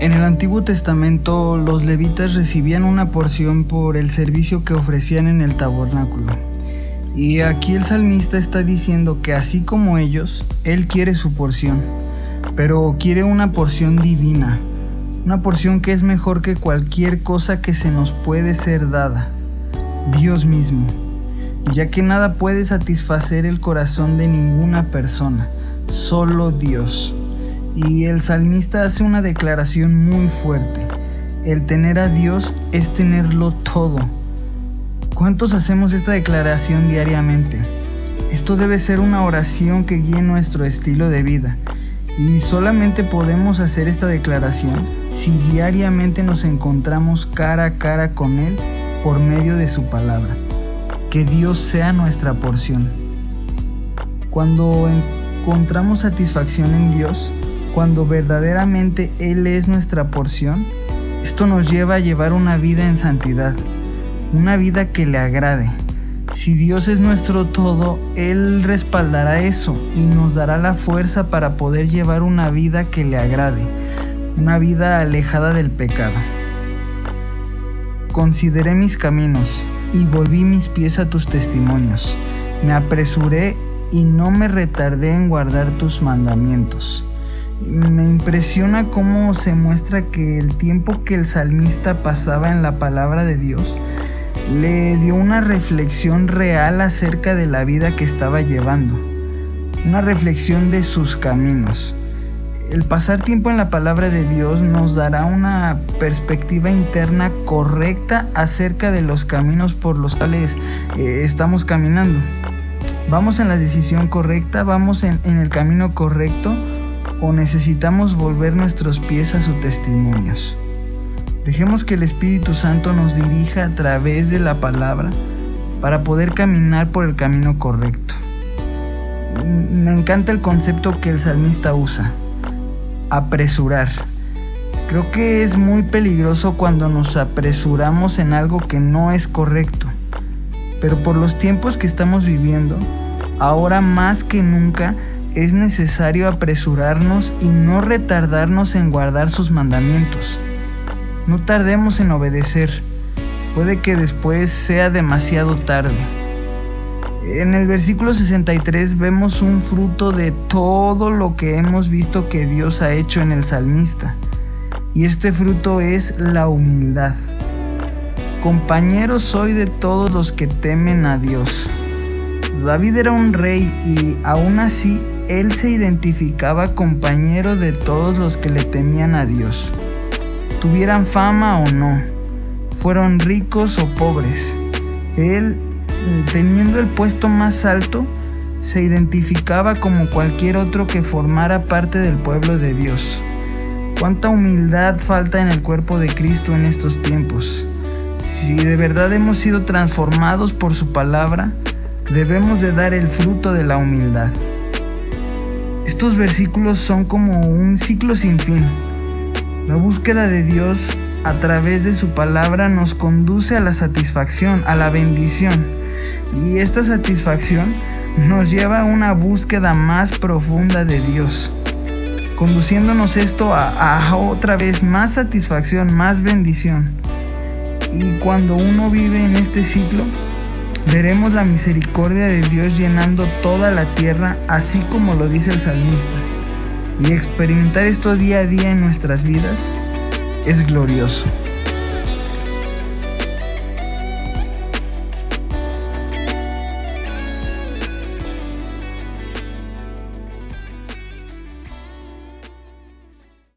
En el Antiguo Testamento los levitas recibían una porción por el servicio que ofrecían en el tabernáculo. Y aquí el salmista está diciendo que así como ellos, él quiere su porción, pero quiere una porción divina, una porción que es mejor que cualquier cosa que se nos puede ser dada, Dios mismo, ya que nada puede satisfacer el corazón de ninguna persona, solo Dios. Y el salmista hace una declaración muy fuerte. El tener a Dios es tenerlo todo. ¿Cuántos hacemos esta declaración diariamente? Esto debe ser una oración que guíe nuestro estilo de vida. Y solamente podemos hacer esta declaración si diariamente nos encontramos cara a cara con Él por medio de su palabra. Que Dios sea nuestra porción. Cuando encontramos satisfacción en Dios, cuando verdaderamente Él es nuestra porción, esto nos lleva a llevar una vida en santidad, una vida que le agrade. Si Dios es nuestro todo, Él respaldará eso y nos dará la fuerza para poder llevar una vida que le agrade, una vida alejada del pecado. Consideré mis caminos y volví mis pies a tus testimonios. Me apresuré y no me retardé en guardar tus mandamientos me impresiona cómo se muestra que el tiempo que el salmista pasaba en la palabra de Dios le dio una reflexión real acerca de la vida que estaba llevando, una reflexión de sus caminos. El pasar tiempo en la palabra de Dios nos dará una perspectiva interna correcta acerca de los caminos por los cuales eh, estamos caminando. ¿Vamos en la decisión correcta? ¿Vamos en, en el camino correcto? O necesitamos volver nuestros pies a sus testimonios. Dejemos que el Espíritu Santo nos dirija a través de la palabra para poder caminar por el camino correcto. Me encanta el concepto que el salmista usa, apresurar. Creo que es muy peligroso cuando nos apresuramos en algo que no es correcto. Pero por los tiempos que estamos viviendo, ahora más que nunca es necesario apresurarnos y no retardarnos en guardar sus mandamientos. No tardemos en obedecer, puede que después sea demasiado tarde. En el versículo 63 vemos un fruto de todo lo que hemos visto que Dios ha hecho en el salmista. Y este fruto es la humildad. Compañero soy de todos los que temen a Dios. David era un rey y aún así él se identificaba compañero de todos los que le temían a Dios, tuvieran fama o no, fueron ricos o pobres. Él, teniendo el puesto más alto, se identificaba como cualquier otro que formara parte del pueblo de Dios. Cuánta humildad falta en el cuerpo de Cristo en estos tiempos. Si de verdad hemos sido transformados por su palabra, debemos de dar el fruto de la humildad. Estos versículos son como un ciclo sin fin. La búsqueda de Dios a través de su palabra nos conduce a la satisfacción, a la bendición. Y esta satisfacción nos lleva a una búsqueda más profunda de Dios, conduciéndonos esto a, a, otra vez más satisfacción, más bendición. Y cuando uno vive en este ciclo, veremos la misericordia de Dios llenando toda la tierra, así como lo dice el salmista. Y experimentar esto día a día en nuestras vidas es glorioso.